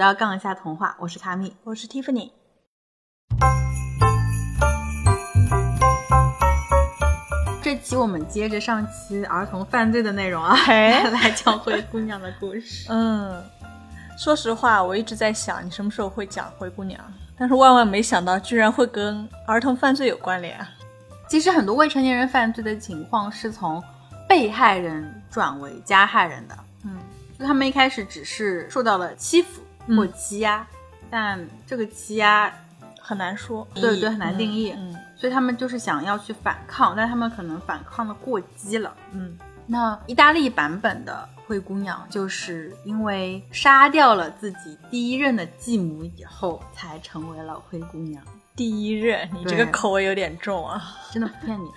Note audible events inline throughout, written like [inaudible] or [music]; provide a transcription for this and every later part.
到杠一下童话，我是卡米，我是 Tiffany。这期我们接着上期儿童犯罪的内容啊，来讲灰姑娘的故事。嗯，说实话，我一直在想你什么时候会讲灰姑娘，但是万万没想到居然会跟儿童犯罪有关联。其实很多未成年人犯罪的情况是从被害人转为加害人的。嗯，就他们一开始只是受到了欺负或欺压，但这个欺压很难说，对对，很难定义。嗯。所以他们就是想要去反抗，但他们可能反抗的过激了。嗯，那意大利版本的灰姑娘，就是因为杀掉了自己第一任的继母以后，才成为了灰姑娘。第一任，你这个口味有点重啊！真的不骗你。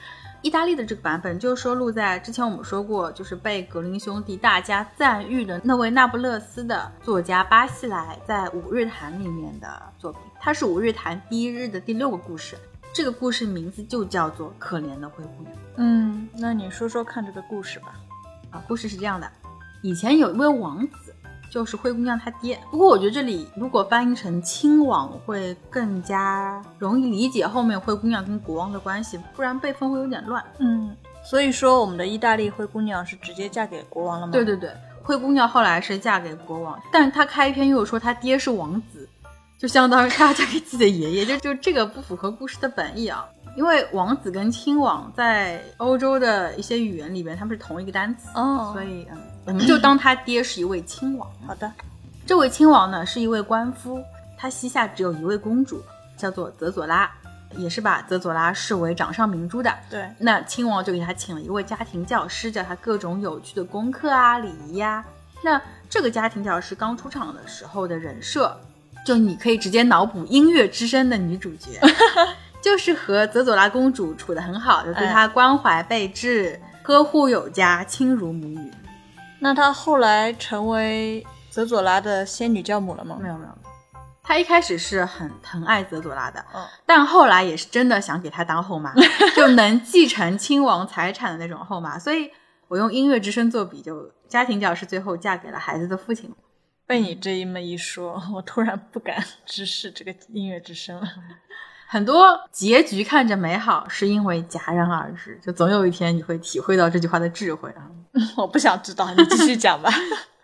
意大利的这个版本就收录在之前我们说过，就是被格林兄弟大家赞誉的那位那不勒斯的作家巴西莱在《五日谈》里面的作品。它是《五日谈》第一日的第六个故事。这个故事名字就叫做《可怜的灰姑娘》。嗯，那你说说看这个故事吧。啊，故事是这样的：以前有一位王子，就是灰姑娘她爹。不过我觉得这里如果翻译成亲王会更加容易理解后面灰姑娘跟国王的关系，不然辈分会有点乱。嗯，所以说我们的意大利灰姑娘是直接嫁给国王了吗？对对对，灰姑娘后来是嫁给国王，但她开篇又说她爹是王子。就相当于他嫁给自己的爷爷，就就这个不符合故事的本意啊。因为王子跟亲王在欧洲的一些语言里边，他们是同一个单词，哦，所以嗯，我们就当他爹是一位亲王。好的，这位亲王呢是一位官夫，他膝下只有一位公主，叫做泽佐拉，也是把泽佐拉视为掌上明珠的。对，那亲王就给他请了一位家庭教师，教他各种有趣的功课啊、礼仪呀。那这个家庭教师刚出场的时候的人设。就你可以直接脑补音乐之声的女主角，[laughs] 就是和泽佐拉公主处得很好，就对她关怀备至、呵护有加、亲如母女。那她后来成为泽佐拉的仙女教母了吗？没有没有，她一开始是很疼爱泽佐拉的，嗯，但后来也是真的想给她当后妈，[laughs] 就能继承亲王财产的那种后妈。所以我用音乐之声做比，就家庭教师最后嫁给了孩子的父亲。被你这一么一说，我突然不敢直视这个音乐之声了。[laughs] 很多结局看着美好，是因为戛然而止。就总有一天你会体会到这句话的智慧啊！[laughs] 我不想知道，你继续讲吧。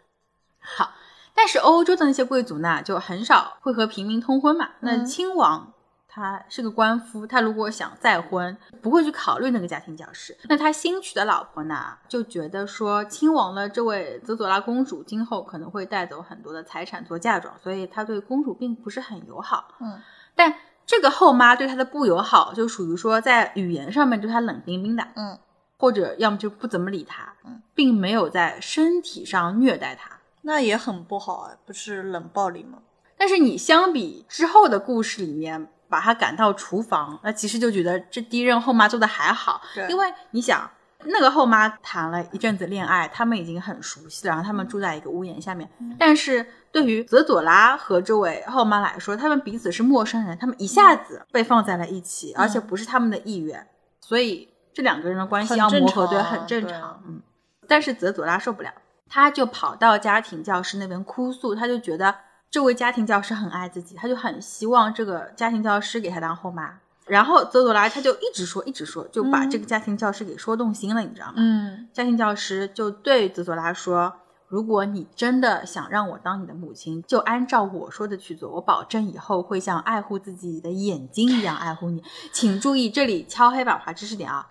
[laughs] 好，但是欧洲的那些贵族呢，就很少会和平民通婚嘛。那亲王。他是个官夫，他如果想再婚，不会去考虑那个家庭教师。那他新娶的老婆呢，就觉得说亲王的这位泽佐拉公主今后可能会带走很多的财产做嫁妆，所以他对公主并不是很友好。嗯，但这个后妈对他的不友好，就属于说在语言上面对他冷冰冰的，嗯，或者要么就不怎么理他，嗯，并没有在身体上虐待他，那也很不好啊，不是冷暴力吗？但是你相比之后的故事里面。把他赶到厨房，那其实就觉得这第一任后妈做的还好，因为你想，那个后妈谈了一阵子恋爱，他们已经很熟悉了，然后他们住在一个屋檐下面。但是对于泽佐拉和这位后妈来说，他们彼此是陌生人，他们一下子被放在了一起，而且不是他们的意愿，所以这两个人的关系要磨合，对，很正常。嗯，但是泽佐拉受不了，他就跑到家庭教师那边哭诉，他就觉得。这位家庭教师很爱自己，他就很希望这个家庭教师给他当后妈。然后泽佐拉他就一直说，一直说，就把这个家庭教师给说动心了，你知道吗？嗯，家庭教师就对泽佐拉说：“如果你真的想让我当你的母亲，就按照我说的去做，我保证以后会像爱护自己的眼睛一样爱护你。”请注意，这里敲黑板划知识点啊。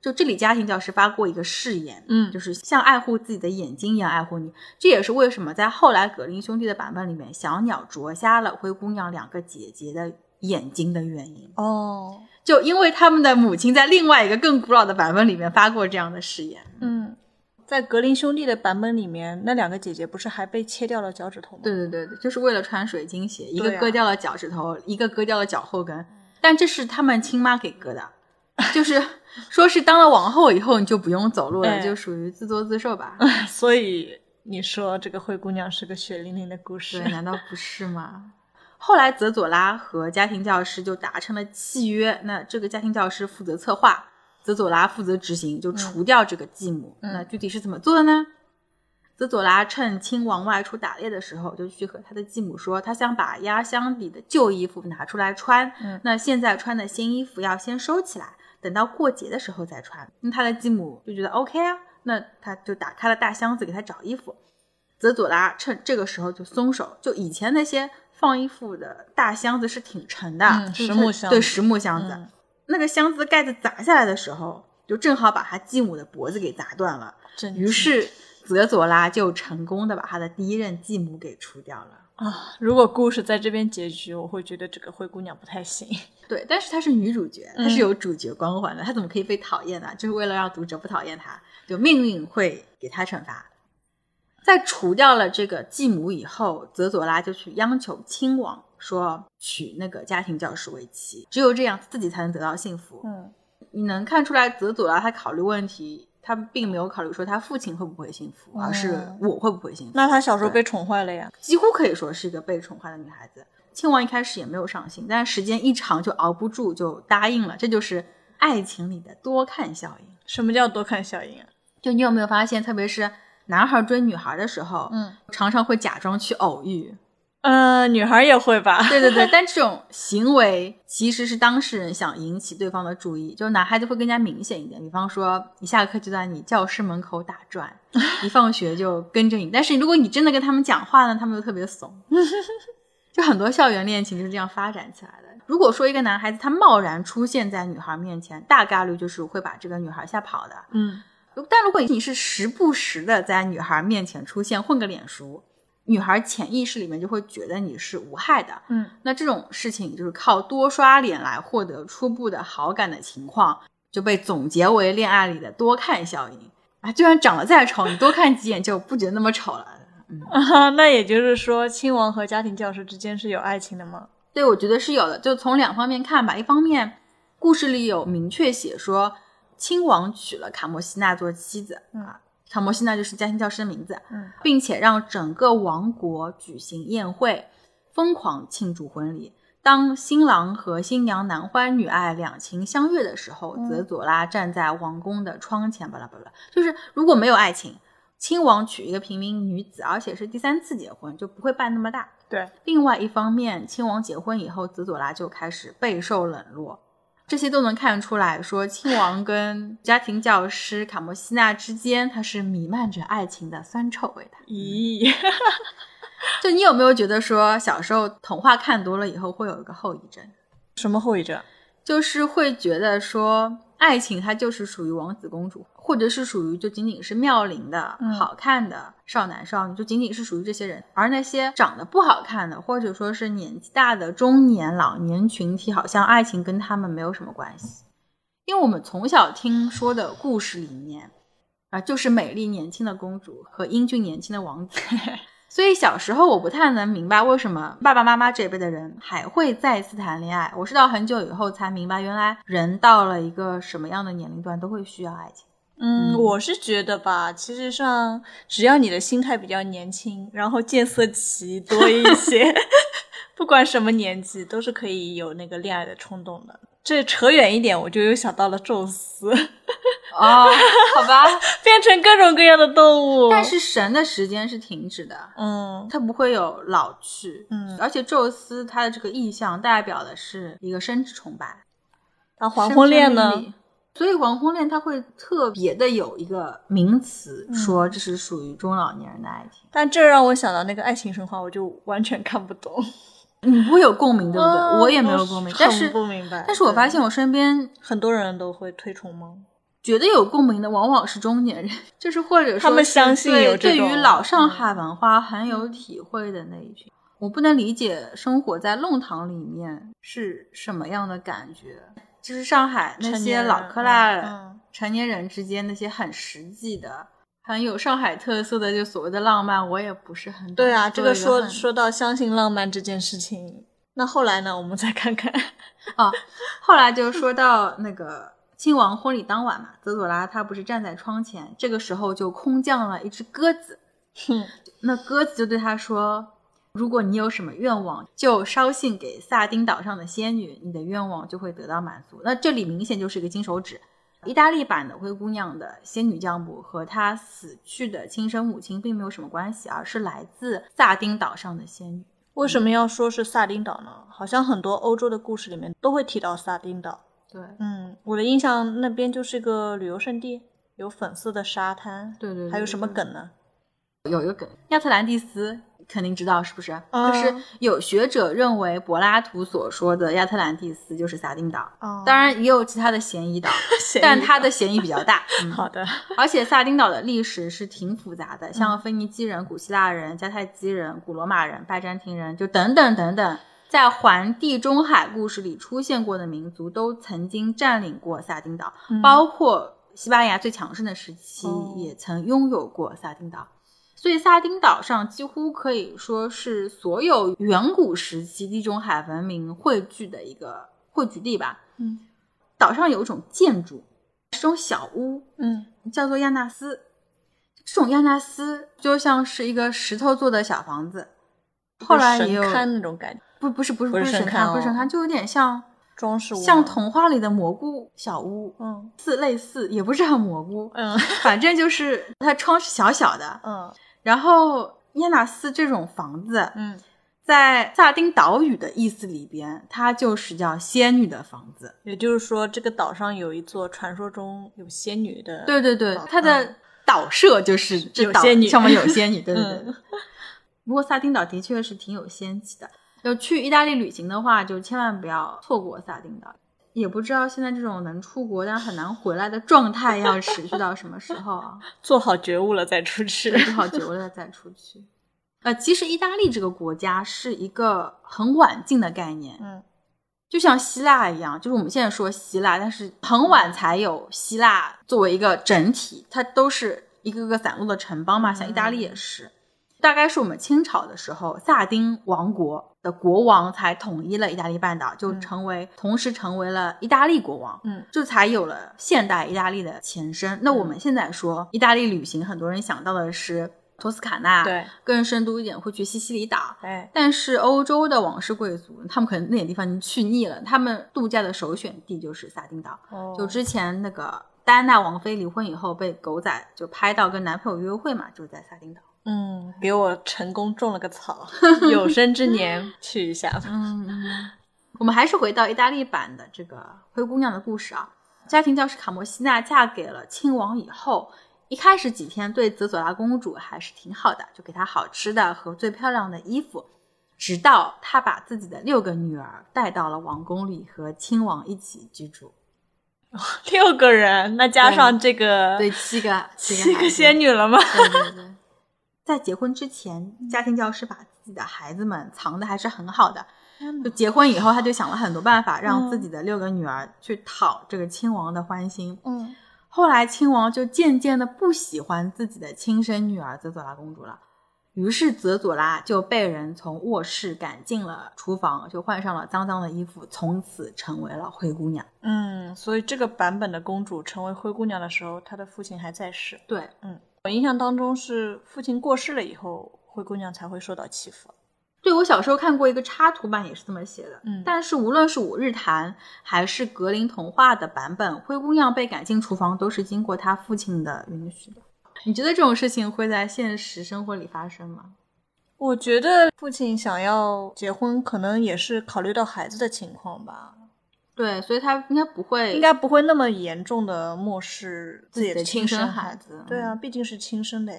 就这里，家庭教师发过一个誓言，嗯，就是像爱护自己的眼睛一样爱护你。这也是为什么在后来格林兄弟的版本里面，小鸟啄瞎了灰姑娘两个姐姐的眼睛的原因。哦，就因为他们的母亲在另外一个更古老的版本里面发过这样的誓言。嗯，在格林兄弟的版本里面，那两个姐姐不是还被切掉了脚趾头吗？对对对对，就是为了穿水晶鞋，一个割掉了脚趾头，一个割掉了脚后跟，但这是他们亲妈给割的。就是 [laughs] 说是当了王后以后你就不用走路了，就属于自作自受吧。[laughs] 所以你说这个灰姑娘是个血淋淋的故事，难道不是吗？[laughs] 后来泽佐拉和家庭教师就达成了契约，那这个家庭教师负责策划，泽佐拉负责执行，就除掉这个继母。那具体是怎么做的呢？泽佐拉趁亲王外出打猎的时候，就去和他的继母说，他想把压箱底的旧衣服拿出来穿。嗯，那现在穿的新衣服要先收起来，等到过节的时候再穿。那他的继母就觉得 OK 啊，那他就打开了大箱子给他找衣服。泽佐拉趁这个时候就松手，就以前那些放衣服的大箱子是挺沉的，实木箱对实木箱子，那个箱子盖子砸下来的时候，就正好把他继母的脖子给砸断了。于是。泽佐拉就成功的把他的第一任继母给除掉了啊！如果故事在这边结局，我会觉得这个灰姑娘不太行。[laughs] 对，但是她是女主角，她是有主角光环的，她怎么可以被讨厌呢？就是为了让读者不讨厌她，就命运会给她惩罚。在除掉了这个继母以后，泽佐拉就去央求亲王说娶那个家庭教师为妻，只有这样自己才能得到幸福。嗯，你能看出来泽佐拉他考虑问题。他并没有考虑说他父亲会不会幸福，而是我会不会幸福。那他小时候被宠坏了呀，几乎可以说是一个被宠坏的女孩子。亲王一开始也没有上心，但是时间一长就熬不住，就答应了。这就是爱情里的多看效应。什么叫多看效应啊？就你有没有发现，特别是男孩追女孩的时候，嗯，常常会假装去偶遇。嗯，女孩也会吧？对对对，[laughs] 但这种行为其实是当事人想引起对方的注意，就男孩子会更加明显一点。比方说，一下课就在你教室门口打转，[laughs] 一放学就跟着你。但是如果你真的跟他们讲话呢，他们又特别怂。[laughs] 就很多校园恋情就是这样发展起来的。如果说一个男孩子他贸然出现在女孩面前，大概率就是会把这个女孩吓跑的。嗯，但如果你是时不时的在女孩面前出现，混个脸熟。女孩潜意识里面就会觉得你是无害的，嗯，那这种事情就是靠多刷脸来获得初步的好感的情况，就被总结为恋爱里的多看效应啊。就算长得再丑，你多看几眼就不觉得那么丑了。嗯，[laughs] 那也就是说，亲王和家庭教师之间是有爱情的吗？对，我觉得是有的。就从两方面看吧，一方面故事里有明确写说，亲王娶了卡莫西娜做妻子啊。卡摩西娜就是家庭教师的名字，嗯，并且让整个王国举行宴会，疯狂庆祝婚礼。当新郎和新娘男欢女爱、两情相悦的时候，泽佐拉站在王宫的窗前，巴拉巴拉。就是如果没有爱情，亲王娶一个平民女子，而且是第三次结婚，就不会办那么大。对。另外一方面，亲王结婚以后，泽佐拉就开始备受冷落。这些都能看出来说，亲王跟家庭教师卡莫西娜之间，它是弥漫着爱情的酸臭味的。咦，就你有没有觉得说，小时候童话看多了以后会有一个后遗症？什么后遗症？就是会觉得说。爱情它就是属于王子公主，或者是属于就仅仅是妙龄的好看的少男少女，就仅仅是属于这些人。而那些长得不好看的，或者说是年纪大的中年老年群体，好像爱情跟他们没有什么关系。因为我们从小听说的故事里面，啊，就是美丽年轻的公主和英俊年轻的王子。[laughs] 所以小时候我不太能明白为什么爸爸妈妈这辈的人还会再次谈恋爱。我是到很久以后才明白，原来人到了一个什么样的年龄段都会需要爱情。嗯，我是觉得吧，其实上只要你的心态比较年轻，然后见色起多一些，[laughs] 不管什么年纪都是可以有那个恋爱的冲动的。这扯远一点，我就又想到了宙斯。哦，好吧，[laughs] 变成各种各样的动物。但是神的时间是停止的，嗯，他不会有老去，嗯，而且宙斯他的这个意象代表的是一个生殖崇拜。那黄昏恋呢？所以黄昏恋它会特别的有一个名词，说这是属于中老年人的爱情。但这让我想到那个爱情神话，我就完全看不懂。你不会有共鸣，对不对？我也没有共鸣，但是不明白。但是我发现我身边很多人都会推崇吗？觉得有共鸣的往往是中年人，就是或者说他们相信有对于老上海文化很有体会的那一群。我不能理解生活在弄堂里面是什么样的感觉，就是上海那些老克拉成年人之间那些很实际的、很有上海特色的就所谓的浪漫，我也不是很对啊。这个说说到相信浪漫这件事情，那后来呢？我们再看看啊，[laughs] 后来就说到那个。亲王婚礼当晚嘛，泽佐拉她不是站在窗前，这个时候就空降了一只鸽子。哼，那鸽子就对他说：“如果你有什么愿望，就捎信给萨丁岛上的仙女，你的愿望就会得到满足。”那这里明显就是一个金手指。意大利版的《灰姑娘》的仙女教母和她死去的亲生母亲并没有什么关系，而是来自萨丁岛上的仙女。为什么要说是萨丁岛呢？好像很多欧洲的故事里面都会提到萨丁岛。对，嗯，我的印象那边就是个旅游胜地，有粉色的沙滩。对对，还有什么梗呢？有一个梗，亚特兰蒂斯。肯定知道是不是？就是有学者认为柏拉图所说的亚特兰蒂斯就是撒丁岛，当然也有其他的嫌疑岛，[laughs] 但它的嫌疑比较大。[laughs] 好的，而且撒丁岛的历史是挺复杂的，像腓尼基人、古希腊人、迦太基人、古罗马人、拜占庭人，就等等等等，在环地中海故事里出现过的民族都曾经占领过撒丁岛，包括西班牙最强盛的时期也曾拥有过撒丁岛。所以，萨丁岛上几乎可以说是所有远古时期地中海文明汇聚的一个汇聚地吧。嗯，岛上有一种建筑，是种小屋，嗯，叫做亚纳斯。这种亚纳斯就像是一个石头做的小房子。后来也有那种感觉，不，不是，不是，不是神龛，不是神龛，就有点像装饰物，像童话里的蘑菇小屋。嗯，似类似，也不是很蘑菇。嗯，反正就是它窗是小小的。嗯。然后耶纳斯这种房子，嗯，在萨丁岛屿的意思里边，它就是叫仙女的房子。也就是说，这个岛上有一座传说中有仙女的。对对对，它的岛设就是有仙女，上面有仙女。对对对。不过萨丁岛的确是挺有仙气的，要去意大利旅行的话，就千万不要错过萨丁岛。也不知道现在这种能出国但很难回来的状态要 [laughs] 持续到什么时候啊？[laughs] 做好觉悟了再出去，做好觉悟了再出去。呃，其实意大利这个国家是一个很晚近的概念，嗯，就像希腊一样，就是我们现在说希腊，但是很晚才有希腊作为一个整体，它都是一个个散落的城邦嘛，像意大利也是。大概是我们清朝的时候，萨丁王国的国王才统一了意大利半岛，就成为同时成为了意大利国王，嗯，这才有了现代意大利的前身。那我们现在说意大利旅行，很多人想到的是托斯卡纳，对，更深度一点会去西西里岛，哎，但是欧洲的王室贵族，他们可能那点地方已经去腻了，他们度假的首选地就是萨丁岛。哦，就之前那个戴安娜王妃离婚以后被狗仔就拍到跟男朋友约会嘛，就是在萨丁岛。嗯，给我成功种了个草，[laughs] 有生之年去一下吧。嗯，我们还是回到意大利版的这个灰姑娘的故事啊。家庭教师卡莫西娜嫁给了亲王以后，一开始几天对泽佐拉公主还是挺好的，就给她好吃的和最漂亮的衣服，直到她把自己的六个女儿带到了王宫里和亲王一起居住。六个人，那加上这个，对，七个，七个仙女了吗？对对对。在结婚之前，家庭教师把自己的孩子们藏的还是很好的。就结婚以后，他就想了很多办法，让自己的六个女儿去讨这个亲王的欢心。嗯，后来亲王就渐渐的不喜欢自己的亲生女儿泽佐拉公主了，于是泽佐拉就被人从卧室赶进了厨房，就换上了脏脏的衣服，从此成为了灰姑娘。嗯，所以这个版本的公主成为灰姑娘的时候，她的父亲还在世。对，嗯。我印象当中是父亲过世了以后，灰姑娘才会受到欺负。对我小时候看过一个插图版，也是这么写的。嗯，但是无论是五日谈还是格林童话的版本，灰姑娘被赶进厨房都是经过她父亲的允许的。你觉得这种事情会在现实生活里发生吗？我觉得父亲想要结婚，可能也是考虑到孩子的情况吧。对，所以他应该不会，应该不会那么严重的漠视自己的亲生孩子。对啊，毕竟是亲生的。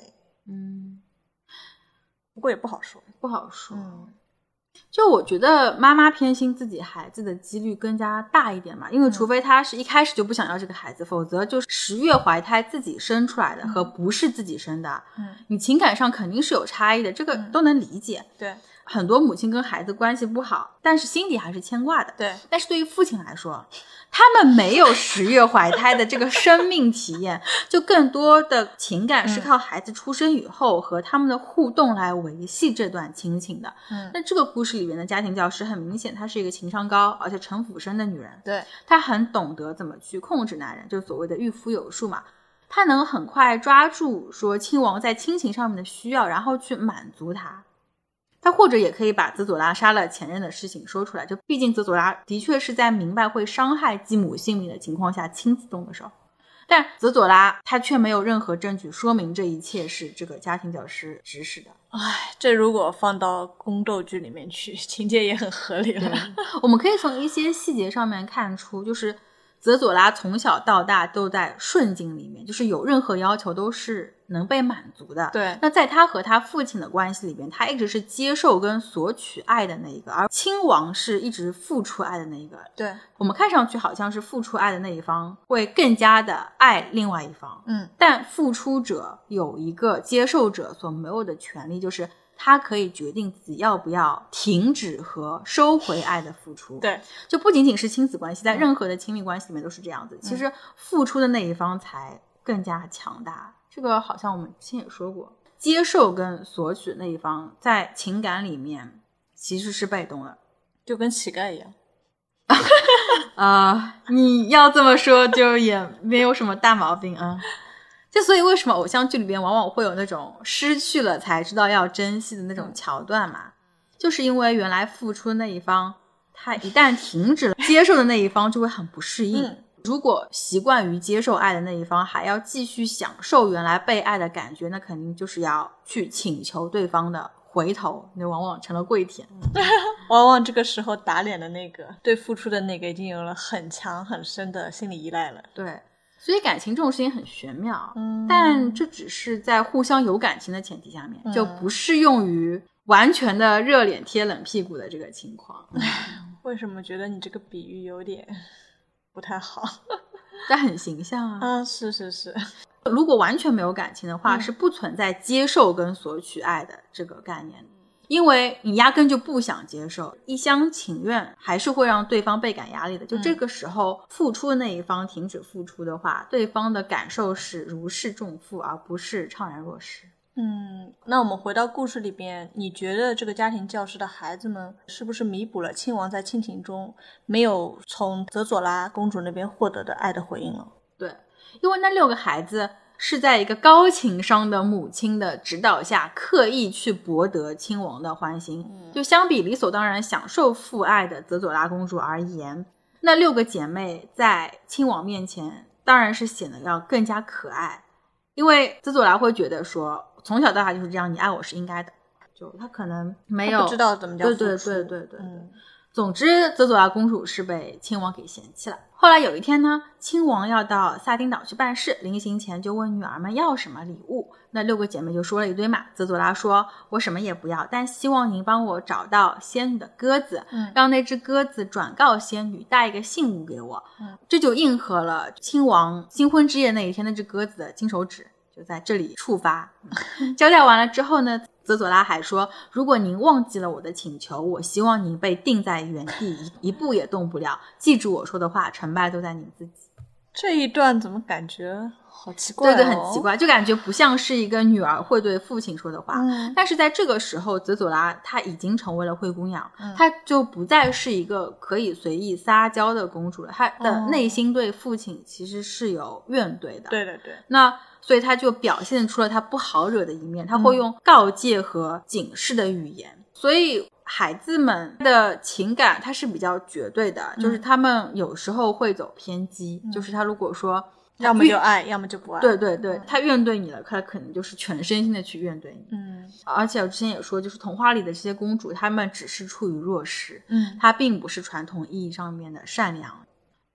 嗯，不过也不好说，不好说。嗯，就我觉得妈妈偏心自己孩子的几率更加大一点嘛，因为除非她是一开始就不想要这个孩子，否则就十月怀胎自己生出来的和不是自己生的，嗯，你情感上肯定是有差异的，这个都能理解。对。很多母亲跟孩子关系不好，但是心里还是牵挂的。对，但是对于父亲来说，他们没有十月怀胎的这个生命体验，就更多的情感是靠孩子出生以后和他们的互动来维系这段亲情的。嗯，那这个故事里面的家庭教师很明显，她是一个情商高而且城府深的女人。对，她很懂得怎么去控制男人，就所谓的御夫有术嘛。她能很快抓住说亲王在亲情上面的需要，然后去满足他。他或者也可以把泽佐拉杀了前任的事情说出来，就毕竟泽佐拉的确是在明白会伤害继母性命的情况下亲自动的手。但泽佐拉他却没有任何证据说明这一切是这个家庭教师指使的。唉，这如果放到宫斗剧里面去，[laughs] 情节也很合理了。我们可以从一些细节上面看出，就是。泽佐拉从小到大都在顺境里面，就是有任何要求都是能被满足的。对，那在他和他父亲的关系里边，他一直是接受跟索取爱的那一个，而亲王是一直付出爱的那一个。对我们看上去好像是付出爱的那一方会更加的爱另外一方，嗯，但付出者有一个接受者所没有的权利，就是。他可以决定自己要不要停止和收回爱的付出。对，就不仅仅是亲子关系，在任何的亲密关系里面都是这样子。其实付出的那一方才更加强大。这个好像我们之前也说过，接受跟索取的那一方在情感里面其实是被动的，就跟乞丐一样。[laughs] 啊，你要这么说就也没有什么大毛病啊。就所以，为什么偶像剧里边往往会有那种失去了才知道要珍惜的那种桥段嘛？就是因为原来付出的那一方，他一旦停止了接受的那一方，就会很不适应。如果习惯于接受爱的那一方还要继续享受原来被爱的感觉，那肯定就是要去请求对方的回头，那往往成了跪舔。[laughs] 往往这个时候打脸的那个，对付出的那个已经有了很强很深的心理依赖了。对。所以感情这种事情很玄妙，但这只是在互相有感情的前提下面，就不适用于完全的热脸贴冷屁股的这个情况。[laughs] 为什么觉得你这个比喻有点不太好？[laughs] 但很形象啊！啊，是是是。[laughs] 如果完全没有感情的话，是不存在接受跟索取爱的这个概念的。因为你压根就不想接受，一厢情愿还是会让对方倍感压力的。就这个时候，付出的那一方停止付出的话，对方的感受是如释重负，而不是怅然若失。嗯，那我们回到故事里边，你觉得这个家庭教师的孩子们是不是弥补了亲王在亲情中没有从泽佐拉公主那边获得的爱的回应了？对，因为那六个孩子。是在一个高情商的母亲的指导下，刻意去博得亲王的欢心。就相比理所当然享受父爱的泽佐拉公主而言，那六个姐妹在亲王面前当然是显得要更加可爱。因为泽佐拉会觉得说，从小到大就是这样，你爱我是应该的。就他可能没有不知道怎么叫对对对对对。总之，泽佐拉公主是被亲王给嫌弃了。后来有一天呢，亲王要到萨丁岛去办事，临行前就问女儿们要什么礼物。那六个姐妹就说了一堆嘛。泽佐拉说：“我什么也不要，但希望您帮我找到仙女的鸽子，让那只鸽子转告仙女带一个信物给我。”这就应和了亲王新婚之夜那一天那只鸽子的金手指，就在这里触发。[laughs] 交代完了之后呢？泽佐拉还说：“如果您忘记了我的请求，我希望您被定在原地，一一步也动不了。记住我说的话，成败都在你自己。”这一段怎么感觉好奇怪？对对，很奇怪，就感觉不像是一个女儿会对父亲说的话。但是在这个时候，泽佐拉她已经成为了灰姑娘，她就不再是一个可以随意撒娇的公主了。她的内心对父亲其实是有怨怼的。对对对，那。所以他就表现出了他不好惹的一面，他会用告诫和警示的语言。所以孩子们的情感他是比较绝对的，就是他们有时候会走偏激，就是他如果说要么就爱，要么就不爱。对对对，他怨对你了，他可能就是全身心的去怨对你。嗯，而且我之前也说，就是童话里的这些公主，她们只是处于弱势，嗯，她并不是传统意义上面的善良，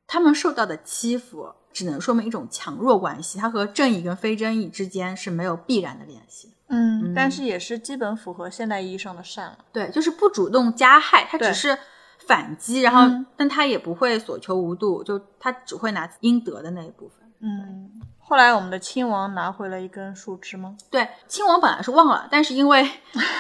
她们受到的欺负。只能说明一种强弱关系，它和正义跟非正义之间是没有必然的联系。嗯，但是也是基本符合现代意义上的善了。对，就是不主动加害，他只是反击，然后但他也不会所求无度，就他只会拿应得的那一部分。嗯。后来我们的亲王拿回了一根树枝吗？对，亲王本来是忘了，但是因为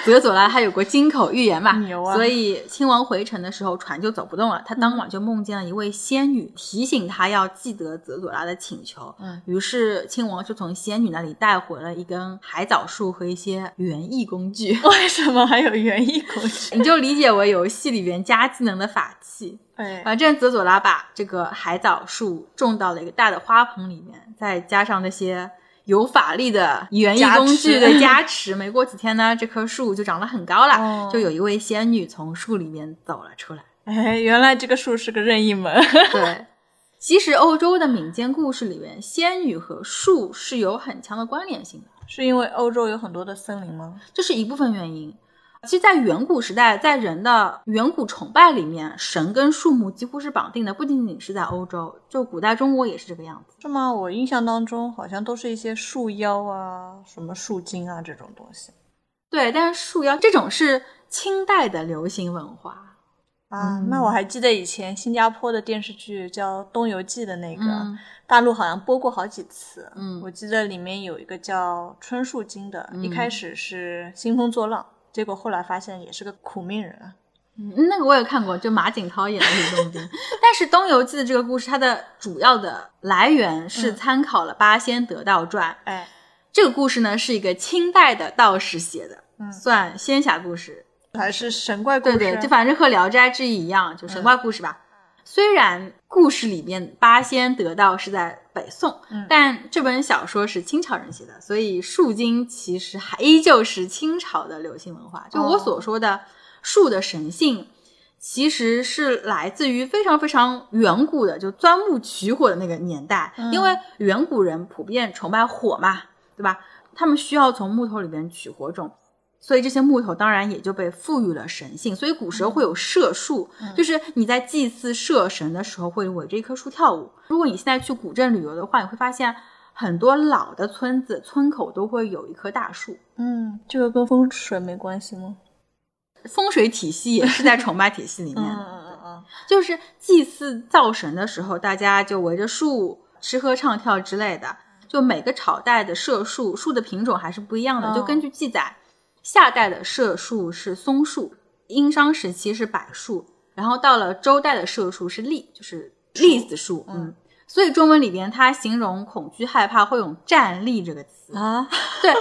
泽佐拉他有过金口玉言嘛，[laughs] 所以亲王回城的时候船就走不动了。他当晚就梦见了一位仙女，提醒他要记得泽佐拉的请求。嗯，于是亲王就从仙女那里带回了一根海藻树和一些园艺工具。[laughs] 为什么还有园艺工具？[laughs] 你就理解为游戏里边加技能的法器。反正泽佐拉把这个海藻树种到了一个大的花盆里面，再加上那些有法力的园艺工具的加持，[laughs] 没过几天呢，这棵树就长得很高了。就有一位仙女从树里面走了出来。哎，原来这个树是个任意门。对，其实欧洲的民间故事里面，仙女和树是有很强的关联性的，是因为欧洲有很多的森林吗？这是一部分原因。其实，在远古时代，在人的远古崇拜里面，神跟树木几乎是绑定的，不仅仅是在欧洲，就古代中国也是这个样子。是吗？我印象当中好像都是一些树妖啊、什么树精啊这种东西。对，但是树妖这种是清代的流行文化啊。那我还记得以前新加坡的电视剧叫《东游记》的那个，大陆好像播过好几次。嗯，我记得里面有一个叫春树精的，一开始是兴风作浪。结果后来发现也是个苦命人啊，嗯，那个我也看过，就马景涛演的李洞宾。[laughs] 但是《东游记》的这个故事，它的主要的来源是参考了《八仙得道传》。哎，这个故事呢是一个清代的道士写的，嗯，算仙侠故事还是神怪故事？对对，就反正和《聊斋志异》一样，就神怪故事吧。虽然故事里面八仙得道是在北宋，但这本小说是清朝人写的，所以树精其实还依旧是清朝的流行文化。就我所说的树的神性，其实是来自于非常非常远古的，就钻木取火的那个年代。因为远古人普遍崇拜火嘛，对吧？他们需要从木头里边取火种。所以这些木头当然也就被赋予了神性，所以古时候会有社树，就是你在祭祀社神的时候会围着一棵树跳舞。如果你现在去古镇旅游的话，你会发现很多老的村子村口都会有一棵大树。嗯，这个跟风水没关系吗？风水体系也是在崇拜体系里面。嗯嗯嗯，就是祭祀灶神的时候，大家就围着树吃喝唱跳之类的。就每个朝代的社树树的品种还是不一样的，就根据记载。夏代的社树是松树，殷商时期是柏树，然后到了周代的社树是栗，就是栗子树。嗯，所以中文里边它形容恐惧害怕会用站栗这个词啊。对，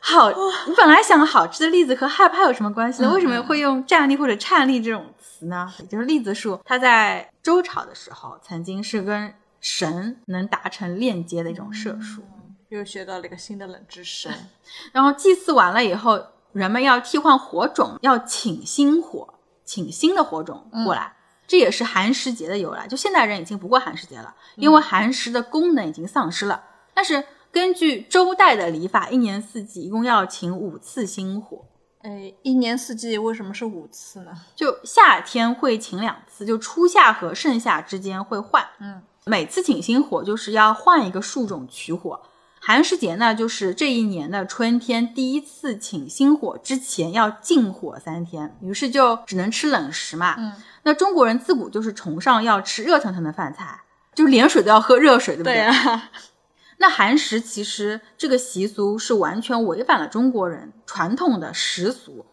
好，你本来想好吃的栗子和害怕有什么关系呢？为什么会用站栗或者颤栗这种词呢？就是栗子树，它在周朝的时候曾经是跟神能达成链接的一种社树。又学到了一个新的冷知识。[laughs] 然后祭祀完了以后。人们要替换火种，要请新火，请新的火种过来，这也是寒食节的由来。就现代人已经不过寒食节了，因为寒食的功能已经丧失了。但是根据周代的礼法，一年四季一共要请五次星火。哎，一年四季为什么是五次呢？就夏天会请两次，就初夏和盛夏之间会换。嗯，每次请星火就是要换一个树种取火。寒食节呢，就是这一年的春天第一次请新火之前要禁火三天，于是就只能吃冷食嘛。嗯，那中国人自古就是崇尚要吃热腾腾的饭菜，就连水都要喝热水，对不对？对啊。[laughs] 那寒食其实这个习俗是完全违反了中国人传统的食俗，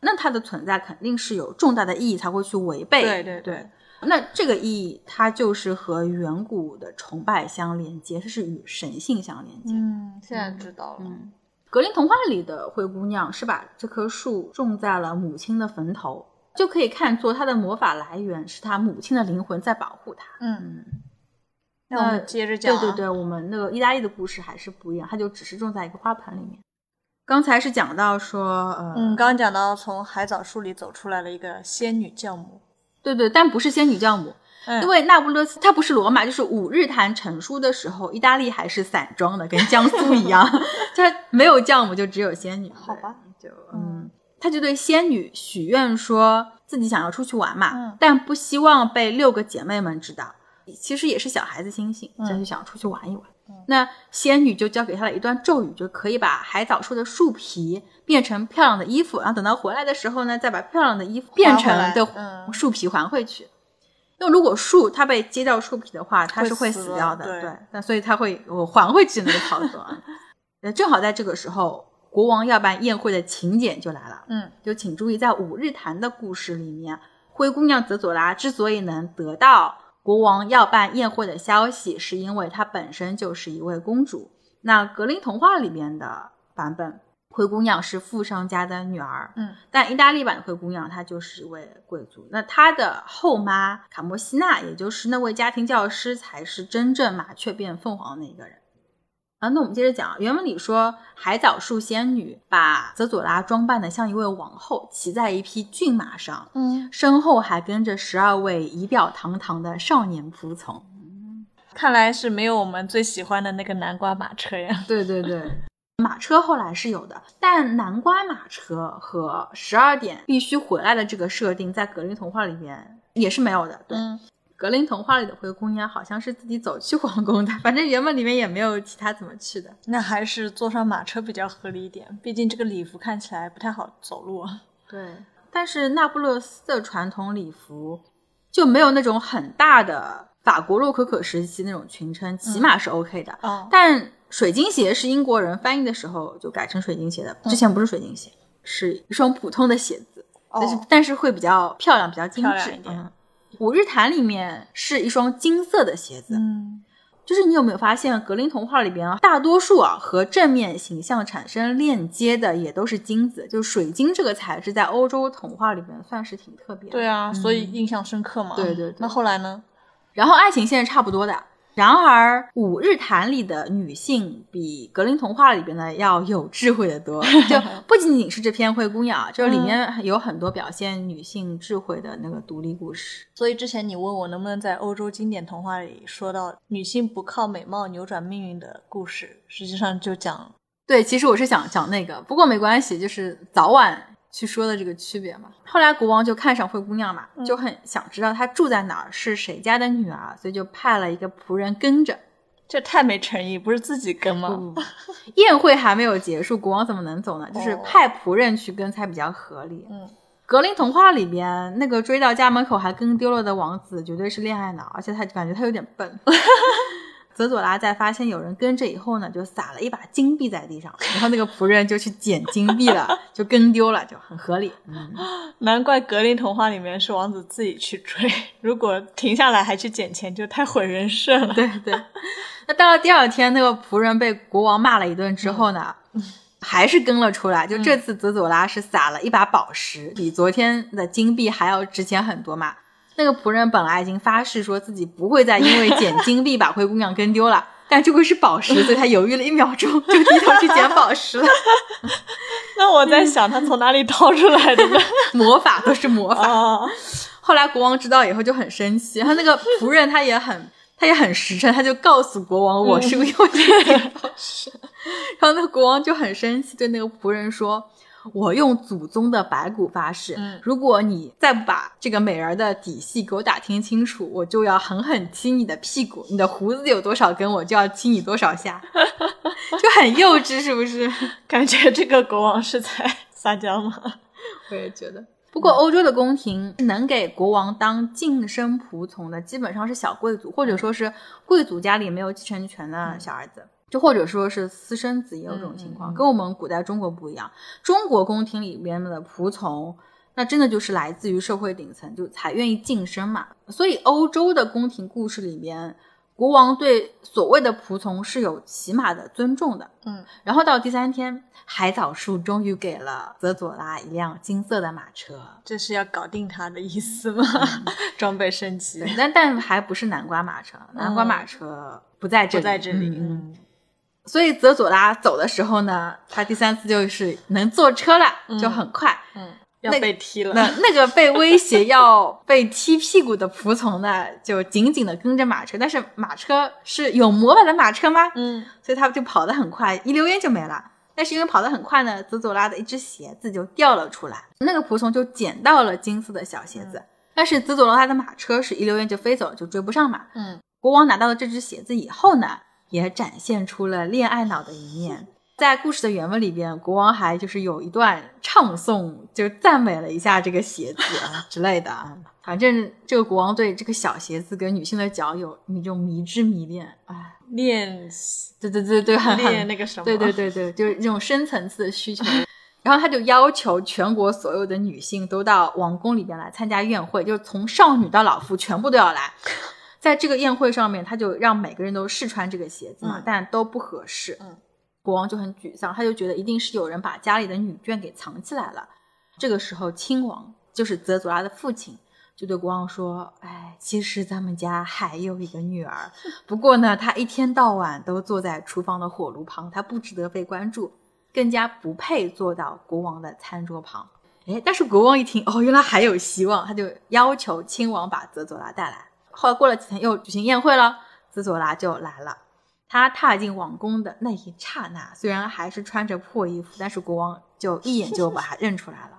那它的存在肯定是有重大的意义才会去违背。对对对。那这个意义，它就是和远古的崇拜相连接，它是与神性相连接。嗯，现在知道了。嗯，格林童话里的灰姑娘是把这棵树种在了母亲的坟头，就可以看作她的魔法来源是她母亲的灵魂在保护她。嗯，那我们接着讲。对对对，我们那个意大利的故事还是不一样，它就只是种在一个花盆里面。刚才是讲到说，呃，嗯，刚刚讲到从海藻树里走出来了一个仙女教母。对对，但不是仙女教母，因为那不勒斯它不是罗马，就是五日谈成书的时候，意大利还是散装的，跟江苏一样，[laughs] 它没有教母，就只有仙女。好吧，就嗯，他就对仙女许愿，说自己想要出去玩嘛，但不希望被六个姐妹们知道，其实也是小孩子心性，就想出去玩一玩。那仙女就教给他了一段咒语，就可以把海藻树的树皮。变成漂亮的衣服，然后等到回来的时候呢，再把漂亮的衣服变成的树皮还回去。因为如果树它被揭掉树皮的话，它是会死掉的。对，那所以它会我还回去那个操作。呃，[laughs] 正好在这个时候，国王要办宴会的请柬就来了。嗯，就请注意，在五日谈的故事里面，灰姑娘泽佐拉之所以能得到国王要办宴会的消息，是因为她本身就是一位公主。那格林童话里面的版本。灰姑娘是富商家的女儿，嗯，但意大利版的灰姑娘她就是一位贵族。那她的后妈卡莫西娜，也就是那位家庭教师，才是真正麻雀变凤凰的那个人。啊，那我们接着讲，原文里说，海藻树仙女把泽佐拉装扮的像一位王后，骑在一匹骏马上，嗯，身后还跟着十二位仪表堂堂的少年仆从。看来是没有我们最喜欢的那个南瓜马车呀。对对对，马车后来是有的，但南瓜马车和十二点必须回来的这个设定，在格林童话里面也是没有的。对，格林童话里的灰姑娘好像是自己走去皇宫的，反正原本里面也没有其他怎么去的。那还是坐上马车比较合理一点，毕竟这个礼服看起来不太好走路。对，但是那不勒斯的传统礼服就没有那种很大的。法国洛可可时期那种裙撑起码是 OK 的，但水晶鞋是英国人翻译的时候就改成水晶鞋的，之前不是水晶鞋，是一双普通的鞋子，但是但是会比较漂亮，比较精致一点。五日谈里面是一双金色的鞋子，嗯，就是你有没有发现格林童话里边啊，大多数啊和正面形象产生链接的也都是金子，就水晶这个材质在欧洲童话里边算是挺特别的，对啊，所以印象深刻嘛。对对，那后来呢？然后爱情线是差不多的，然而《五日谈》里的女性比格林童话里边的要有智慧的多，[laughs] 就不仅仅是这篇灰姑娘，[laughs] 就是里面有很多表现女性智慧的那个独立故事。所以之前你问我能不能在欧洲经典童话里说到女性不靠美貌扭转命运的故事，实际上就讲对，其实我是想讲那个，不过没关系，就是早晚。去说的这个区别嘛，后来国王就看上灰姑娘嘛，就很想知道她住在哪儿，是谁家的女儿，所以就派了一个仆人跟着。这太没诚意，不是自己跟吗？宴会还没有结束，国王怎么能走呢？就是派仆人去跟才比较合理。嗯，格林童话里边那个追到家门口还跟丢了的王子，绝对是恋爱脑，而且他感觉他有点笨。[laughs] 泽佐拉在发现有人跟着以后呢，就撒了一把金币在地上，然后那个仆人就去捡金币了，就跟丢了，就很合理。嗯，[laughs] 难怪格林童话里面是王子自己去追，如果停下来还去捡钱，就太毁人设了。对对。那到了第二天，那个仆人被国王骂了一顿之后呢，还是跟了出来。就这次泽佐拉是撒了一把宝石，比昨天的金币还要值钱很多嘛。那个仆人本来已经发誓说自己不会再因为捡金币把灰姑娘跟丢了，但这个是宝石，所以他犹豫了一秒钟，就低头去捡宝石了。[laughs] 那我在想，他从哪里掏出来的呢？[laughs] 魔法都是魔法。后来国王知道以后就很生气，他那个仆人他也很他也很实诚，他就告诉国王我是因为捡宝石。[laughs] 然后那个国王就很生气，对那个仆人说。我用祖宗的白骨发誓，如果你再不把这个美人的底细给我打听清楚，我就要狠狠踢你的屁股。你的胡子有多少根，我就要踢你多少下，[laughs] 就很幼稚，是不是？[laughs] 感觉这个国王是在撒娇吗？[laughs] 我也觉得。不过欧洲的宫廷能给国王当近身仆从的，基本上是小贵族，或者说是贵族家里没有继承权的小儿子。就或者说是私生子也有这种情况，跟我们古代中国不一样。中国宫廷里边的仆从，那真的就是来自于社会顶层，就才愿意晋升嘛。所以欧洲的宫廷故事里边，国王对所谓的仆从是有起码的尊重的。嗯，然后到第三天，海藻树终于给了泽佐拉一辆金色的马车，这是要搞定他的意思吗？[laughs] 装备升级，但但还不是南瓜马车，南瓜马车不在这里，不在这里。嗯。所以泽佐拉走的时候呢，他第三次就是能坐车了，就很快。嗯，要被踢了。那那个被威胁要被踢屁股的仆从呢，就紧紧的跟着马车。但是马车是有魔法的马车吗？嗯，所以他就跑得很快，一溜烟就没了。但是因为跑得很快呢，泽佐拉的一只鞋子就掉了出来，那个仆从就捡到了金色的小鞋子。但是泽佐拉的马车是一溜烟就飞走了，就追不上嘛。嗯，国王拿到了这只鞋子以后呢？也展现出了恋爱脑的一面。在故事的原文里边，国王还就是有一段唱诵，就赞美了一下这个鞋子啊 [laughs] 之类的啊。反正这个国王对这个小鞋子跟女性的脚有一种迷之迷恋，哎，恋，对对对对，很恋那个什么，对对对对，就是这种深层次的需求。然后他就要求全国所有的女性都到王宫里边来参加宴会，就是从少女到老妇全部都要来。在这个宴会上面，他就让每个人都试穿这个鞋子嘛，但都不合适。嗯，国王就很沮丧，他就觉得一定是有人把家里的女眷给藏起来了。这个时候，亲王就是泽佐拉的父亲，就对国王说：“哎，其实咱们家还有一个女儿，不过呢，她一天到晚都坐在厨房的火炉旁，她不值得被关注，更加不配坐到国王的餐桌旁。”哎，但是国王一听，哦，原来还有希望，他就要求亲王把泽佐拉带来。后来过了几天，又举行宴会了。泽索拉就来了。他踏进王宫的那一刹那，虽然还是穿着破衣服，但是国王就一眼就把他认出来了。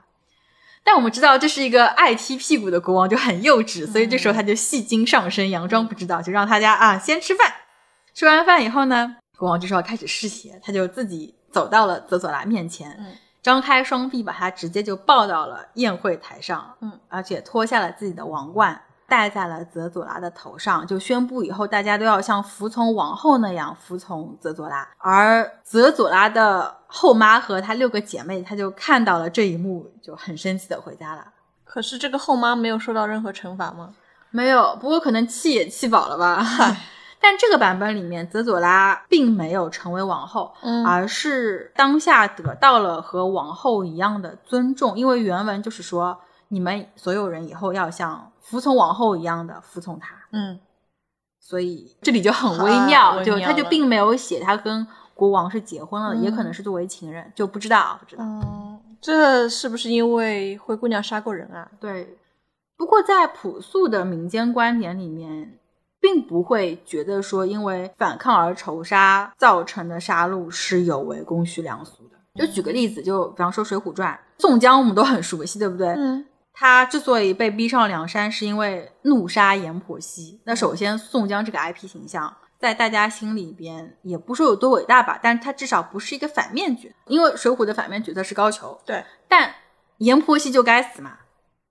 但我们知道这是一个爱踢屁股的国王，就很幼稚，所以这时候他就戏精上身，佯装不知道，就让大家啊先吃饭。吃完饭以后呢，国王这时候开始试鞋，他就自己走到了泽索拉面前，张开双臂把他直接就抱到了宴会台上，嗯，而且脱下了自己的王冠。戴在了泽佐拉的头上，就宣布以后大家都要像服从王后那样服从泽佐拉。而泽佐拉的后妈和她六个姐妹，她就看到了这一幕，就很生气的回家了。可是这个后妈没有受到任何惩罚吗？没有，不过可能气也气饱了吧。[laughs] 但这个版本里面，泽佐拉并没有成为王后，而是当下得到了和王后一样的尊重，因为原文就是说。你们所有人以后要像服从王后一样的服从他，嗯，所以这里就很微妙，就他就并没有写他跟国王是结婚了，也可能是作为情人，就不知道，不知道。嗯，这是不是因为灰姑娘杀过人啊？对。不过在朴素的民间观点里面，并不会觉得说因为反抗而仇杀造成的杀戮是有违公序良俗的。就举个例子，就比方说《水浒传》，宋江我们都很熟悉，对不对？嗯。他之所以被逼上梁山，是因为怒杀阎婆惜。那首先，宋江这个 IP 形象在大家心里边也不说有多伟大吧，但是他至少不是一个反面角。因为水浒的反面角色是高俅，对。但阎婆惜就该死嘛。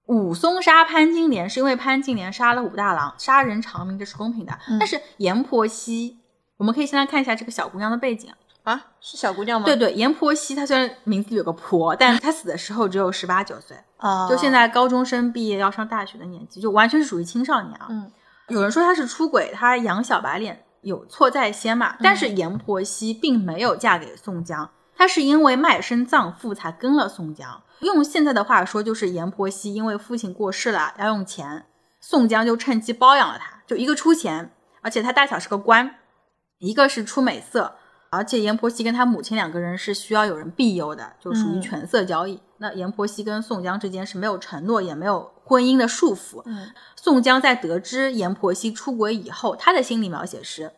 武松杀潘金莲是因为潘金莲杀了武大郎，杀人偿命这是公平的。但是阎婆惜，我们可以先来看一下这个小姑娘的背景。啊，是小姑娘吗？对对，阎婆惜她虽然名字有个婆，但她死的时候只有十八九岁啊，就现在高中生毕业要上大学的年纪，就完全是属于青少年啊。嗯，有人说他是出轨，他养小白脸有错在先嘛。但是阎婆惜并没有嫁给宋江，她是因为卖身葬父才跟了宋江。用现在的话说，就是阎婆惜因为父亲过世了要用钱，宋江就趁机包养了她，就一个出钱，而且他大小是个官，一个是出美色。而且阎婆惜跟他母亲两个人是需要有人庇佑的，就属于权色交易。那阎婆惜跟宋江之间是没有承诺，也没有婚姻的束缚。嗯，宋江在得知阎婆惜出轨以后，他的心理描写是：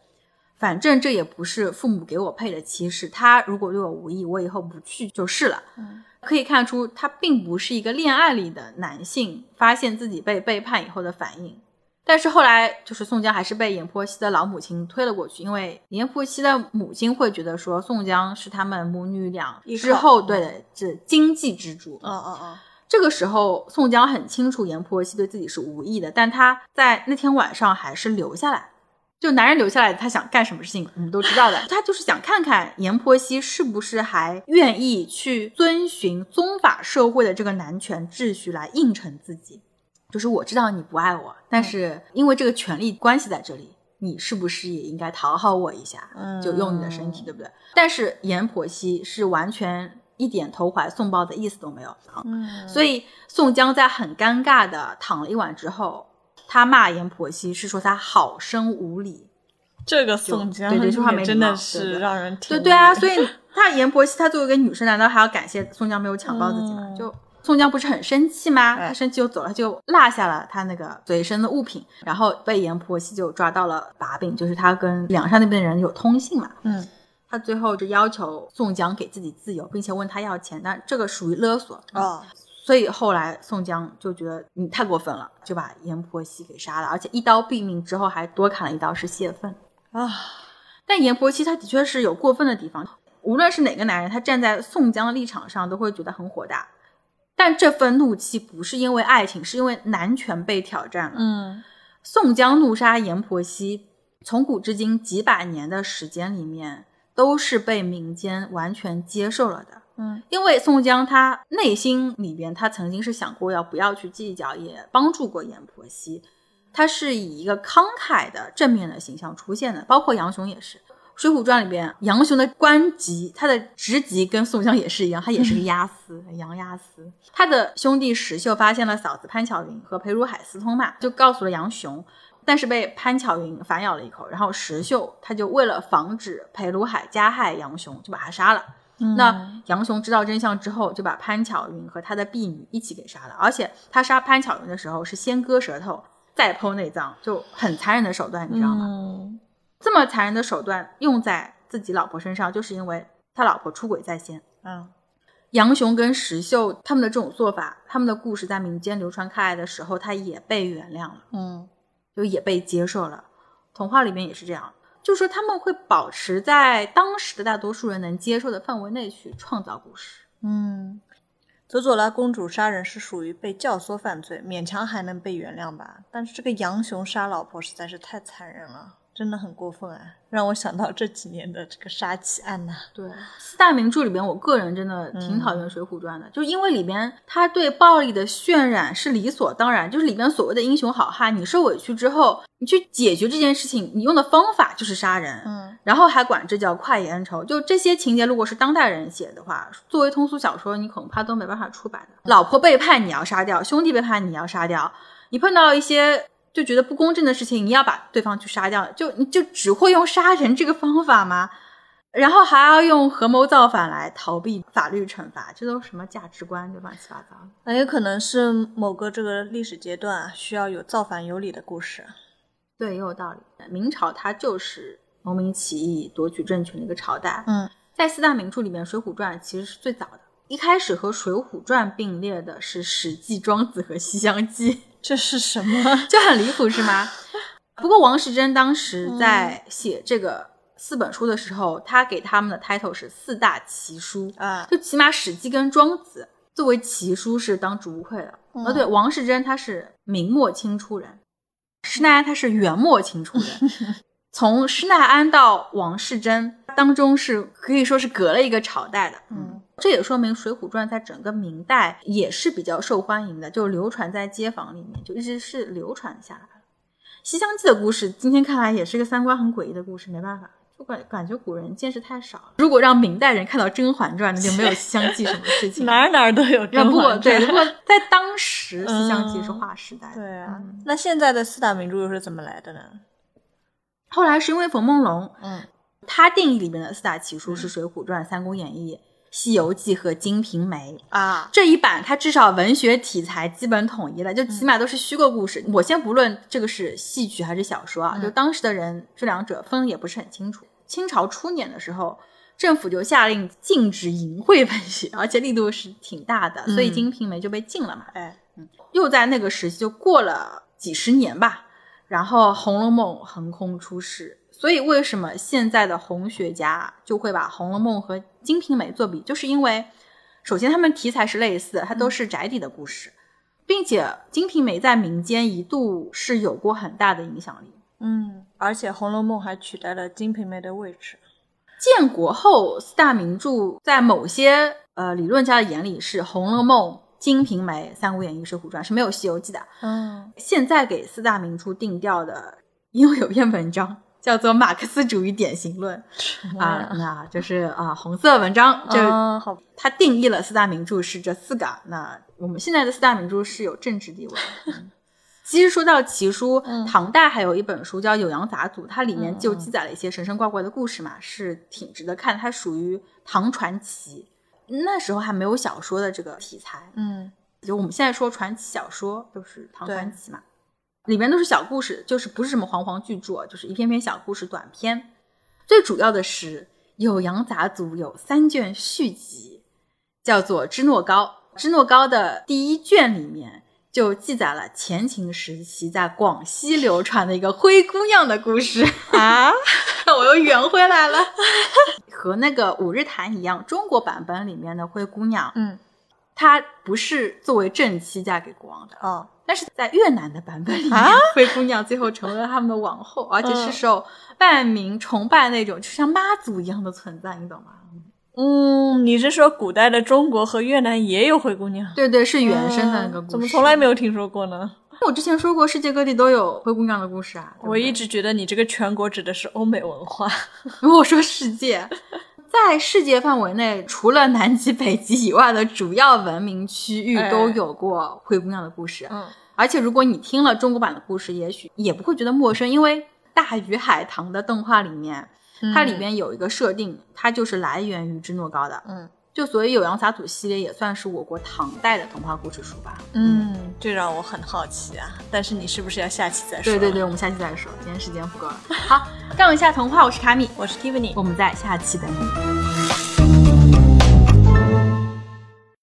反正这也不是父母给我配的妻室，他如果对我无意，我以后不去就是了。嗯，可以看出他并不是一个恋爱里的男性发现自己被背叛以后的反应。但是后来，就是宋江还是被阎婆惜的老母亲推了过去，因为阎婆惜的母亲会觉得说宋江是他们母女俩之后对的这经济支柱。嗯嗯嗯。这个时候，宋江很清楚阎婆惜对自己是无意的，但他在那天晚上还是留下来。就男人留下来，他想干什么事情，我们都知道的。他就是想看看阎婆惜是不是还愿意去遵循宗法社会的这个男权秩序来应承自己。就是我知道你不爱我，但是因为这个权利关系在这里，你是不是也应该讨好我一下？嗯，就用你的身体，对不对？但是阎婆惜是完全一点投怀送抱的意思都没有啊。嗯，所以宋江在很尴尬的躺了一晚之后，他骂阎婆惜是说他好生无礼。这个宋江对这句话没真的是让人对对啊。所以 [laughs] 他阎婆惜，他作为一个女生，难道还要感谢宋江没有强暴自己吗？就。宋江不是很生气吗？他生气就走了，就落下了他那个随身的物品，然后被阎婆惜就抓到了把柄，就是他跟梁山那边的人有通信嘛。嗯，他最后就要求宋江给自己自由，并且问他要钱，但这个属于勒索啊。所以后来宋江就觉得你太过分了，就把阎婆惜给杀了，而且一刀毙命之后还多砍了一刀是泄愤啊。但阎婆惜他的确是有过分的地方，无论是哪个男人，他站在宋江的立场上都会觉得很火大。但这份怒气不是因为爱情，是因为男权被挑战了。嗯，宋江怒杀阎婆惜，从古至今几百年的时间里面，都是被民间完全接受了的。嗯，因为宋江他内心里边，他曾经是想过要不要去计较，也帮助过阎婆惜，他是以一个慷慨的正面的形象出现的，包括杨雄也是。《水浒传》里边，杨雄的官级，他的职级跟宋江也是一样，他也是个押司，杨押司。他的兄弟石秀发现了嫂子潘巧云和裴如海私通嘛，就告诉了杨雄，但是被潘巧云反咬了一口，然后石秀他就为了防止裴如海加害杨雄，就把他杀了。那杨雄知道真相之后，就把潘巧云和他的婢女一起给杀了，而且他杀潘巧云的时候是先割舌头再剖内脏，就很残忍的手段，你知道吗？这么残忍的手段用在自己老婆身上，就是因为他老婆出轨在先。嗯，杨雄跟石秀他们的这种做法，他们的故事在民间流传开来的时候，他也被原谅了，嗯，就也被接受了。童话里面也是这样，就是说他们会保持在当时的大多数人能接受的范围内去创造故事。嗯，佐佐拉公主杀人是属于被教唆犯罪，勉强还能被原谅吧。但是这个杨雄杀老婆实在是太残忍了。真的很过分啊，让我想到这几年的这个杀妻案呐。对，四大名著里边，我个人真的挺讨厌《水浒传》的，就因为里边他对暴力的渲染是理所当然，就是里边所谓的英雄好汉，你受委屈之后，你去解决这件事情，你用的方法就是杀人，嗯，然后还管这叫快意恩仇，就这些情节，如果是当代人写的话，作为通俗小说，你恐怕都没办法出版的。老婆背叛你要杀掉，兄弟背叛你要杀掉，你碰到一些。就觉得不公正的事情，你要把对方去杀掉，就你就只会用杀人这个方法吗？然后还要用合谋造反来逃避法律惩罚，这都什么价值观？就乱七八糟。那也可能是某个这个历史阶段需要有造反有理的故事。对，也有道理。明朝它就是农民起义夺取政权的一个朝代。嗯，在四大名著里面，《水浒传》其实是最早的。一开始和《水浒传》并列的是《史记》《庄子》和《西厢记》。这是什么？[laughs] 就很离谱是吗？[laughs] 不过王世贞当时在写这个四本书的时候，他给他们的 title 是四大奇书啊，就起码《史记》跟《庄子》作为奇书是当之无愧的。哦，对，王世贞他是明末清初人，施耐庵他是元末清初人。[laughs] 从施耐庵到王世贞当中是可以说是隔了一个朝代的。嗯。这也说明《水浒传》在整个明代也是比较受欢迎的，就流传在街坊里面，就一直是流传下来了。《西厢记》的故事，今天看来也是个三观很诡异的故事，没办法，就感感觉古人见识太少了。如果让明代人看到《甄嬛传》，那就没有《西厢记》什么事情，[laughs] 哪哪都有《甄嬛传》。对，不过在当时，《西厢记》是划时代。对啊，那现在的四大名著又是怎么来的呢？后来是因为冯梦龙，嗯，他定义里面的四大奇书是《水浒传》《三国演义》。《西游记》和《金瓶梅》啊，这一版它至少文学题材基本统一了，就起码都是虚构故事。我先不论这个是戏曲还是小说啊，就当时的人这两者分也不是很清楚。清朝初年的时候，政府就下令禁止淫秽文学，而且力度是挺大的，所以《金瓶梅》就被禁了嘛。哎，嗯，又在那个时期就过了几十年吧，然后《红楼梦》横空出世。所以，为什么现在的红学家就会把《红楼梦》和《金瓶梅》作比？就是因为，首先他们题材是类似，它都是宅邸的故事，并且《金瓶梅》在民间一度是有过很大的影响力。嗯，而且《红楼梦》还取代了《金瓶梅》的位置。建国后四大名著，在某些呃理论家的眼里是《红楼梦》、《金瓶梅》、《三国演义》、《水浒传》，是没有《西游记》的。嗯，现在给四大名著定调的，因为有篇文章。叫做马克思主义典型论啊，那就是啊红色文章，就好，它定义了四大名著是这四个。那我们现在的四大名著是有政治地位。其实说到奇书，唐代还有一本书叫《酉阳杂俎》，它里面就记载了一些神神怪怪的故事嘛，是挺值得看。它属于唐传奇，那时候还没有小说的这个题材。嗯，就我们现在说传奇小说就是唐传奇嘛。里面都是小故事，就是不是什么煌煌巨著，就是一篇篇小故事短篇。最主要的是《酉阳杂俎》有三卷续集，叫做《支诺高》。支诺高的第一卷里面就记载了前秦时期在广西流传的一个灰姑娘的故事啊！[laughs] 我又圆回来了，[laughs] 和那个《五日谈》一样，中国版本里面的灰姑娘，嗯，她不是作为正妻嫁给国王的哦。但是在越南的版本里面，[laughs] 灰姑娘最后成为了他们的王后，而且是受万民崇拜那种，就像妈祖一样的存在，你懂吗？嗯，你是说古代的中国和越南也有灰姑娘？对对，是原生的那个故事。怎么从来没有听说过呢？我之前说过，世界各地都有灰姑娘的故事啊。我一直觉得你这个全国指的是欧美文化。如果说世界，在世界范围内，除了南极、北极以外的主要文明区域都有过灰姑娘的故事。嗯。而且，如果你听了中国版的故事，也许也不会觉得陌生，因为《大鱼海棠》的动画里面，它里面有一个设定，它就是来源于芝诺高的。嗯，就所以《酉阳杂土》系列也算是我国唐代的童话故事书吧。嗯，这让我很好奇啊。但是你是不是要下期再说？对对对，我们下期再说，今天时间不够了。好，杠一下童话，我是卡米，我是 Tiffany，我们在下期等你。